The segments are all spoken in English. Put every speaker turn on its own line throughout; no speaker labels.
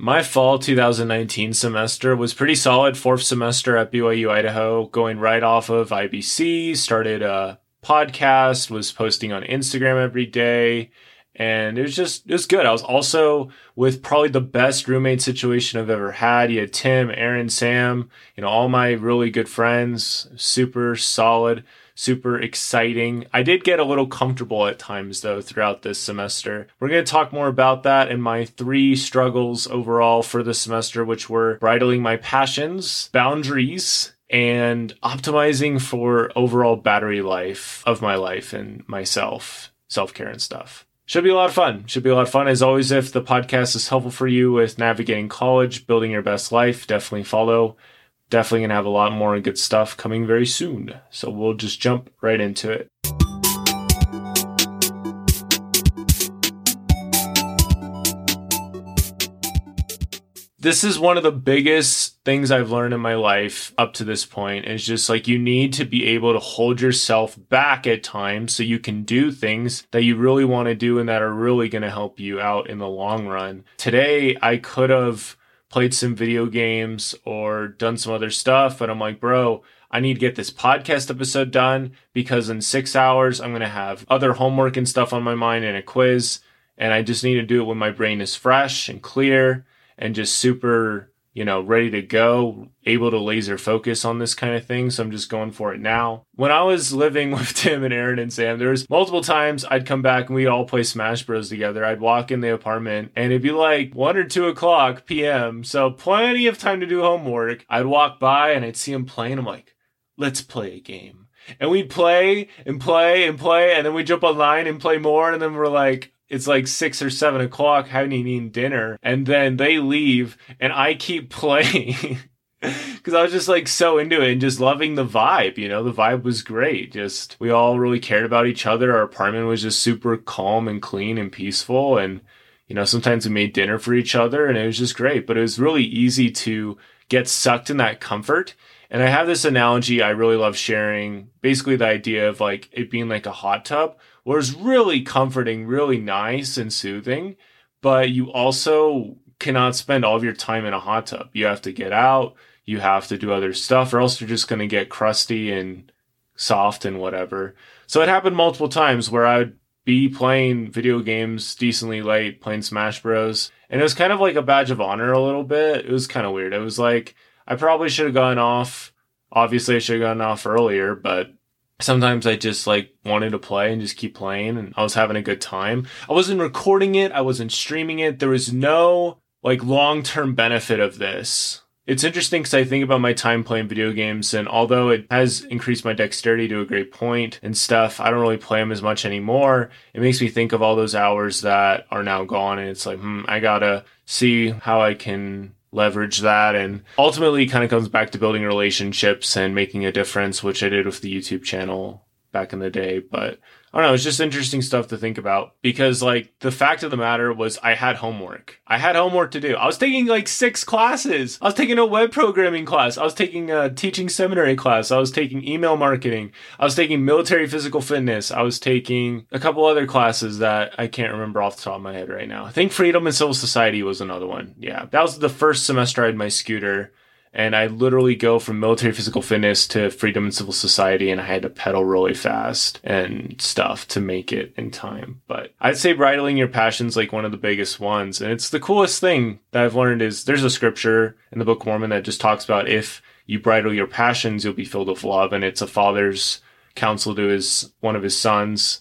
My fall 2019 semester was pretty solid. Fourth semester at BYU Idaho, going right off of IBC, started a podcast, was posting on Instagram every day. And it was just, it was good. I was also with probably the best roommate situation I've ever had. You had Tim, Aaron, Sam, you know, all my really good friends, super solid super exciting. I did get a little comfortable at times though throughout this semester. We're going to talk more about that and my three struggles overall for the semester, which were bridling my passions, boundaries, and optimizing for overall battery life of my life and myself, self care and stuff. Should be a lot of fun. Should be a lot of fun. As always, if the podcast is helpful for you with navigating college, building your best life, definitely follow definitely going to have a lot more good stuff coming very soon. So we'll just jump right into it. This is one of the biggest things I've learned in my life up to this point is just like you need to be able to hold yourself back at times so you can do things that you really want to do and that are really going to help you out in the long run. Today, I could have played some video games or done some other stuff. But I'm like, bro, I need to get this podcast episode done because in six hours, I'm going to have other homework and stuff on my mind and a quiz. And I just need to do it when my brain is fresh and clear and just super you know, ready to go, able to laser focus on this kind of thing. So I'm just going for it now. When I was living with Tim and Aaron and Sam, there was multiple times I'd come back and we'd all play Smash Bros together. I'd walk in the apartment and it'd be like one or two o'clock PM. So plenty of time to do homework. I'd walk by and I'd see him playing. I'm like, let's play a game. And we'd play and play and play, and then we'd jump online and play more, and then we're like, it's like six or seven o'clock, haven't eaten dinner, and then they leave, and I keep playing. Because I was just like so into it and just loving the vibe, you know, the vibe was great. Just, we all really cared about each other. Our apartment was just super calm and clean and peaceful. And, you know, sometimes we made dinner for each other and it was just great. But it was really easy to get sucked in that comfort. And I have this analogy I really love sharing basically the idea of like it being like a hot tub was really comforting, really nice and soothing, but you also cannot spend all of your time in a hot tub. You have to get out, you have to do other stuff, or else you're just going to get crusty and soft and whatever. So it happened multiple times where I would be playing video games decently late, playing Smash Bros. And it was kind of like a badge of honor a little bit. It was kind of weird. It was like, I probably should have gone off. Obviously, I should have gone off earlier, but sometimes I just like wanted to play and just keep playing and I was having a good time. I wasn't recording it, I wasn't streaming it. There was no like long-term benefit of this. It's interesting because I think about my time playing video games, and although it has increased my dexterity to a great point and stuff, I don't really play them as much anymore. It makes me think of all those hours that are now gone, and it's like, hmm, I gotta see how I can leverage that and ultimately kind of comes back to building relationships and making a difference which i did with the youtube channel back in the day but I don't know, it's just interesting stuff to think about because like the fact of the matter was I had homework. I had homework to do. I was taking like six classes. I was taking a web programming class. I was taking a teaching seminary class. I was taking email marketing. I was taking military physical fitness. I was taking a couple other classes that I can't remember off the top of my head right now. I think freedom and civil society was another one. Yeah. That was the first semester I had my scooter and I literally go from military physical fitness to freedom and civil society, and I had to pedal really fast and stuff to make it in time. But I'd say bridling your passions like one of the biggest ones, and it's the coolest thing that I've learned is there's a scripture in the Book of Mormon that just talks about if you bridle your passions, you'll be filled with love, and it's a father's counsel to his one of his sons,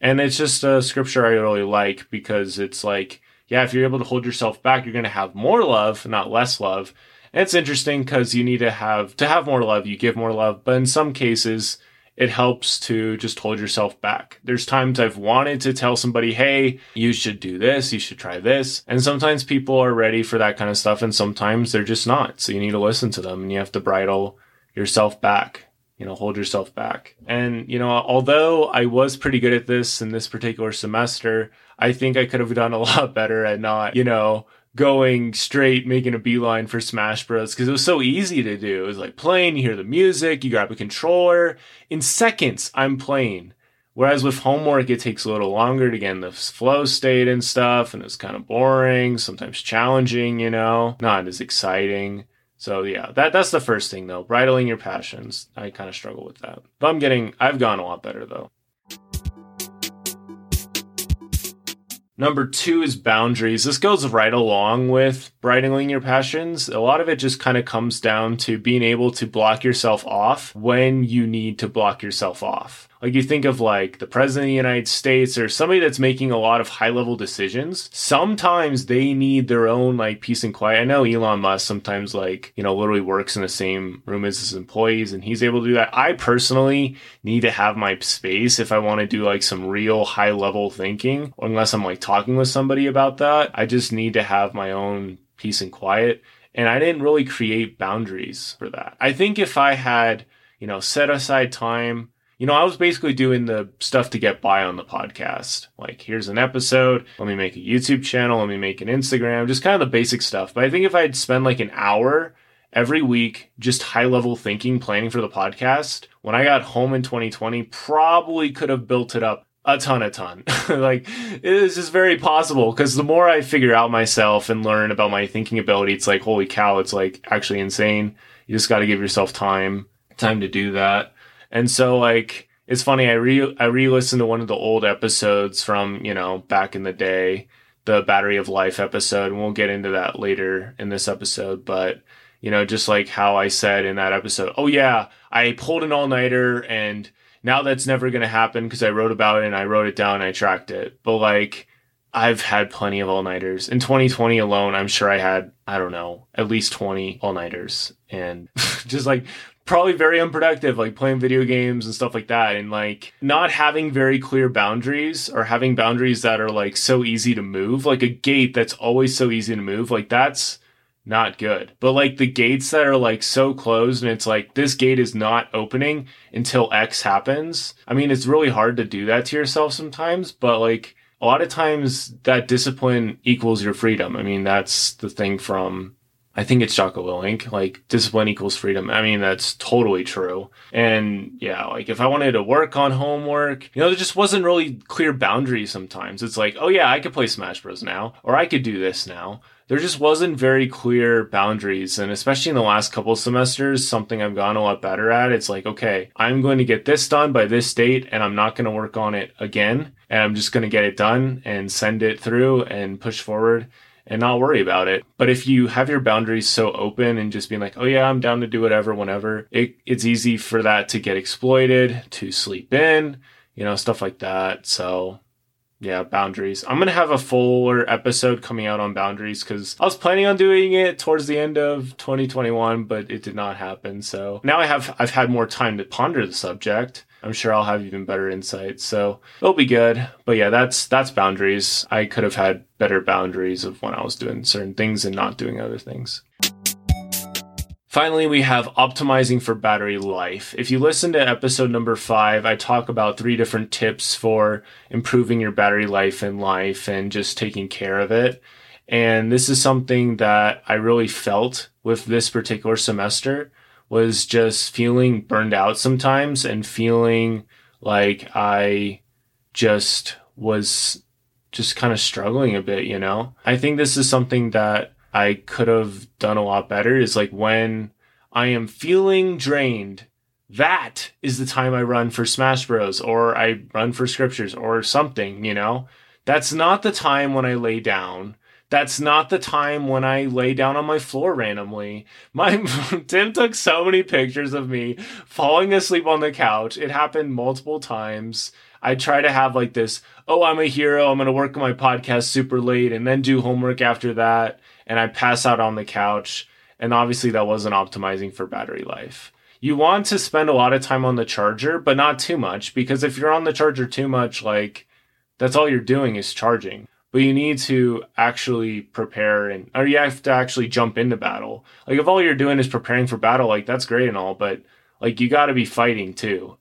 and it's just a scripture I really like because it's like. Yeah, if you're able to hold yourself back, you're going to have more love, not less love it's interesting because you need to have to have more love, you give more love, but in some cases it helps to just hold yourself back. There's times I've wanted to tell somebody, hey, you should do this, you should try this. And sometimes people are ready for that kind of stuff, and sometimes they're just not. So you need to listen to them and you have to bridle yourself back, you know, hold yourself back. And, you know, although I was pretty good at this in this particular semester, I think I could have done a lot better at not, you know, going straight, making a beeline for Smash Bros. because it was so easy to do. It was like playing, you hear the music, you grab a controller. In seconds, I'm playing Whereas with homework, it takes a little longer to get in the flow state and stuff, and it's kind of boring, sometimes challenging, you know, not as exciting. So yeah, that that's the first thing though. Bridling your passions. I kind of struggle with that. But I'm getting I've gone a lot better though. Number two is boundaries. This goes right along with bridling your passions. A lot of it just kind of comes down to being able to block yourself off when you need to block yourself off. Like you think of like the president of the United States or somebody that's making a lot of high level decisions. Sometimes they need their own like peace and quiet. I know Elon Musk sometimes like, you know, literally works in the same room as his employees and he's able to do that. I personally need to have my space if I want to do like some real high level thinking, unless I'm like talking with somebody about that. I just need to have my own peace and quiet. And I didn't really create boundaries for that. I think if I had, you know, set aside time you know, I was basically doing the stuff to get by on the podcast. Like, here's an episode. Let me make a YouTube channel. Let me make an Instagram, just kind of the basic stuff. But I think if I'd spend like an hour every week just high level thinking, planning for the podcast, when I got home in 2020, probably could have built it up a ton, a ton. like, it is just very possible because the more I figure out myself and learn about my thinking ability, it's like, holy cow, it's like actually insane. You just got to give yourself time, time to do that. And so like it's funny, I re I re-listened to one of the old episodes from, you know, back in the day, the Battery of Life episode, and we'll get into that later in this episode, but you know, just like how I said in that episode, oh yeah, I pulled an all-nighter and now that's never going to happen because I wrote about it and I wrote it down and I tracked it. But like I've had plenty of all-nighters. In 2020 alone, I'm sure I had, I don't know, at least 20 all-nighters and just like probably very unproductive, like playing video games and stuff like that. And like not having very clear boundaries or having boundaries that are like so easy to move, like a gate that's always so easy to move, like that's not good. But like the gates that are like so closed and it's like this gate is not opening until X happens. I mean, it's really hard to do that to yourself sometimes, but like a lot of times that discipline equals your freedom. I mean, that's the thing from I think it's Jocko Willink, like discipline equals freedom. I mean, that's totally true. And yeah, like if I wanted to work on homework, you know, there just wasn't really clear boundaries sometimes. It's like, oh yeah, I could play Smash Bros now, or I could do this now. There just wasn't very clear boundaries. And especially in the last couple semesters, something I've gotten a lot better at. It's like, okay, I'm going to get this done by this date and I'm not going to work on it again. And I'm just going to get it done and send it through and push forward and not worry about it. But if you have your boundaries so open and just being like, oh yeah, I'm down to do whatever whenever, it, it's easy for that to get exploited, to sleep in, you know, stuff like that. So yeah, boundaries. I'm gonna have a fuller episode coming out on boundaries because I was planning on doing it towards the end of 2021, but it did not happen. So now I have I've had more time to ponder the subject. I'm sure I'll have even better insights. So it'll be good. But yeah, that's that's boundaries. I could have had better boundaries of when I was doing certain things and not doing other things. Finally, we have optimizing for battery life. If you listen to episode number five, I talk about three different tips for improving your battery life in life and just taking care of it. And this is something that I really felt with this particular semester was just feeling burned out sometimes and feeling like I just was just kind of struggling a bit, you know? I think this is something that I could have done a lot better is like when I am feeling drained, that is the time I run for Smash Bros. or I run for scriptures or something, you know? That's not the time when I lay down that's not the time when I lay down on my floor randomly. My Tim took so many pictures of me falling asleep on the couch. It happened multiple times. I try to have like this, oh, I'm a hero. I'm going to work on my podcast super late and then do homework after that. And I pass out on the couch. And obviously, that wasn't optimizing for battery life. You want to spend a lot of time on the charger, but not too much because if you're on the charger too much, like that's all you're doing is charging but you need to actually prepare and or you have to actually jump into battle. Like if all you're doing is preparing for battle, like that's great and all, but like you got to be fighting too.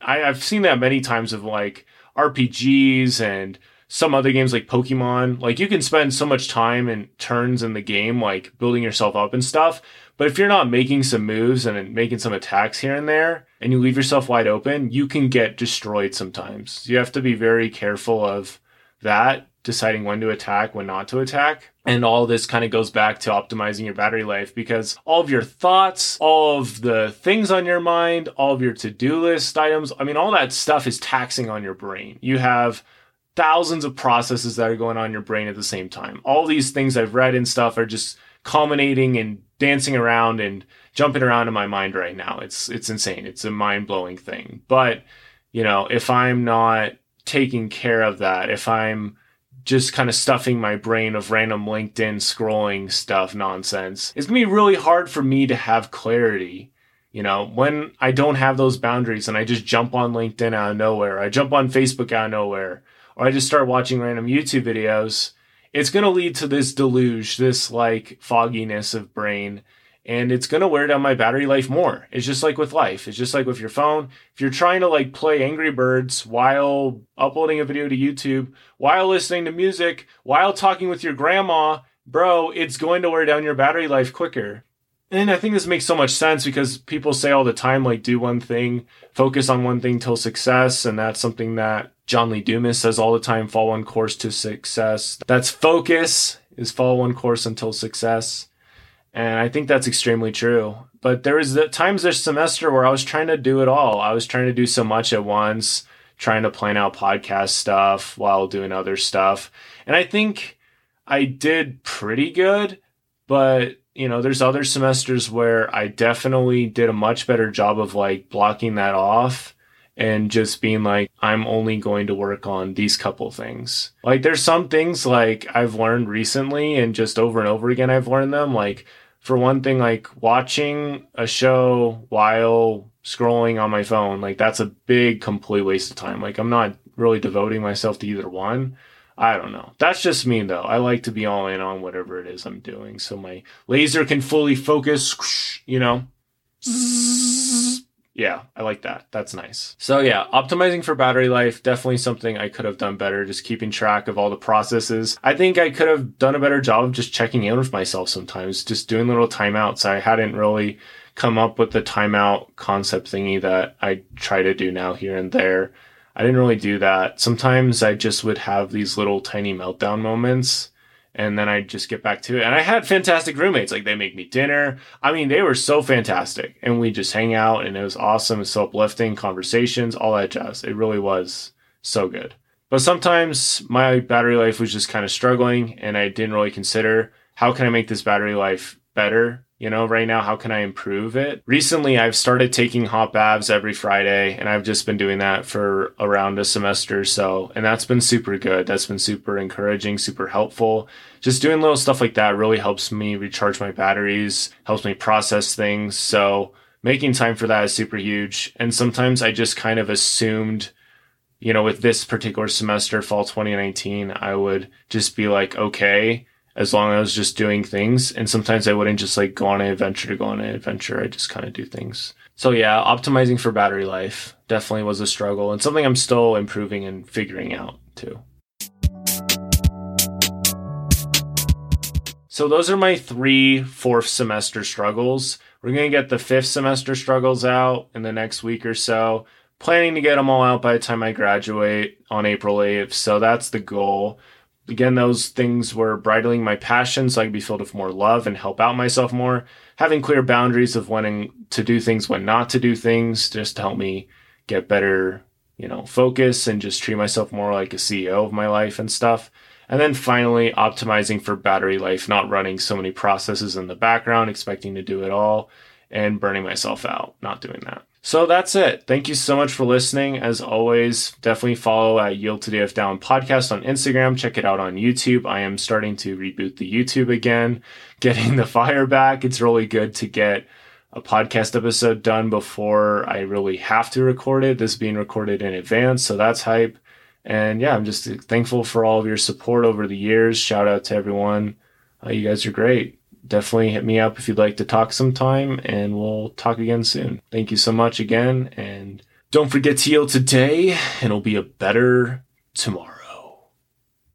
I, I've seen that many times of like RPGs and some other games like Pokemon. Like you can spend so much time and turns in the game, like building yourself up and stuff. But if you're not making some moves and making some attacks here and there, and you leave yourself wide open, you can get destroyed sometimes. You have to be very careful of that, deciding when to attack, when not to attack. And all this kind of goes back to optimizing your battery life because all of your thoughts, all of the things on your mind, all of your to do list items, I mean, all that stuff is taxing on your brain. You have thousands of processes that are going on in your brain at the same time. All these things I've read and stuff are just culminating and dancing around and jumping around in my mind right now. It's it's insane. It's a mind-blowing thing. But, you know, if I'm not taking care of that, if I'm just kind of stuffing my brain of random LinkedIn scrolling stuff nonsense, it's going to be really hard for me to have clarity. You know, when I don't have those boundaries and I just jump on LinkedIn out of nowhere, I jump on Facebook out of nowhere, or I just start watching random YouTube videos, it's going to lead to this deluge, this like fogginess of brain and it's going to wear down my battery life more. It's just like with life. It's just like with your phone. If you're trying to like play Angry Birds while uploading a video to YouTube, while listening to music, while talking with your grandma, bro, it's going to wear down your battery life quicker. And I think this makes so much sense because people say all the time, like, do one thing, focus on one thing till success. And that's something that John Lee Dumas says all the time follow one course to success. That's focus, is follow one course until success. And I think that's extremely true. But there was the times this semester where I was trying to do it all. I was trying to do so much at once, trying to plan out podcast stuff while doing other stuff. And I think I did pretty good, but you know, there's other semesters where I definitely did a much better job of like blocking that off and just being like, I'm only going to work on these couple things. Like, there's some things like I've learned recently and just over and over again, I've learned them. Like, for one thing, like watching a show while scrolling on my phone, like that's a big, complete waste of time. Like I'm not really devoting myself to either one. I don't know. That's just me though. I like to be all in on whatever it is I'm doing so my laser can fully focus, you know. Yeah, I like that. That's nice. So yeah, optimizing for battery life, definitely something I could have done better, just keeping track of all the processes. I think I could have done a better job of just checking in with myself sometimes, just doing little timeouts. I hadn't really come up with the timeout concept thingy that I try to do now here and there. I didn't really do that. Sometimes I just would have these little tiny meltdown moments and then I just get back to it. And I had fantastic roommates. Like they make me dinner. I mean, they were so fantastic. And we just hang out and it was awesome. It's so uplifting conversations, all that jazz. It really was so good. But sometimes my battery life was just kind of struggling and I didn't really consider how can I make this battery life better you know, right now, how can I improve it? Recently, I've started taking hot baths every Friday, and I've just been doing that for around a semester so. And that's been super good. That's been super encouraging, super helpful. Just doing little stuff like that really helps me recharge my batteries, helps me process things. So, making time for that is super huge. And sometimes I just kind of assumed, you know, with this particular semester, fall 2019, I would just be like, okay, as long as I was just doing things. And sometimes I wouldn't just like go on an adventure to go on an adventure. I just kind of do things. So yeah, optimizing for battery life definitely was a struggle and something I'm still improving and figuring out too. So those are my three fourth semester struggles. We're going to get the fifth semester struggles out in the next week or so. Planning to get them all out by the time I graduate on April 8th. So that's the goal again, those things were bridling my passion so I could be filled with more love and help out myself more. Having clear boundaries of when to do things, when not to do things, just to help me get better, you know, focus and just treat myself more like a CEO of my life and stuff. And then finally, optimizing for battery life, not running so many processes in the background, expecting to do it all and burning myself out, not doing that. So that's it. Thank you so much for listening. As always, definitely follow at Yield to DF Down podcast on Instagram. Check it out on YouTube. I am starting to reboot the YouTube again, getting the fire back. It's really good to get a podcast episode done before I really have to record it. This being recorded in advance, so that's hype. And yeah, I'm just thankful for all of your support over the years. Shout out to everyone. Uh, you guys are great definitely hit me up if you'd like to talk sometime, and we'll talk again soon. Thank you so much again, and don't forget to yield today, and it'll be a better tomorrow.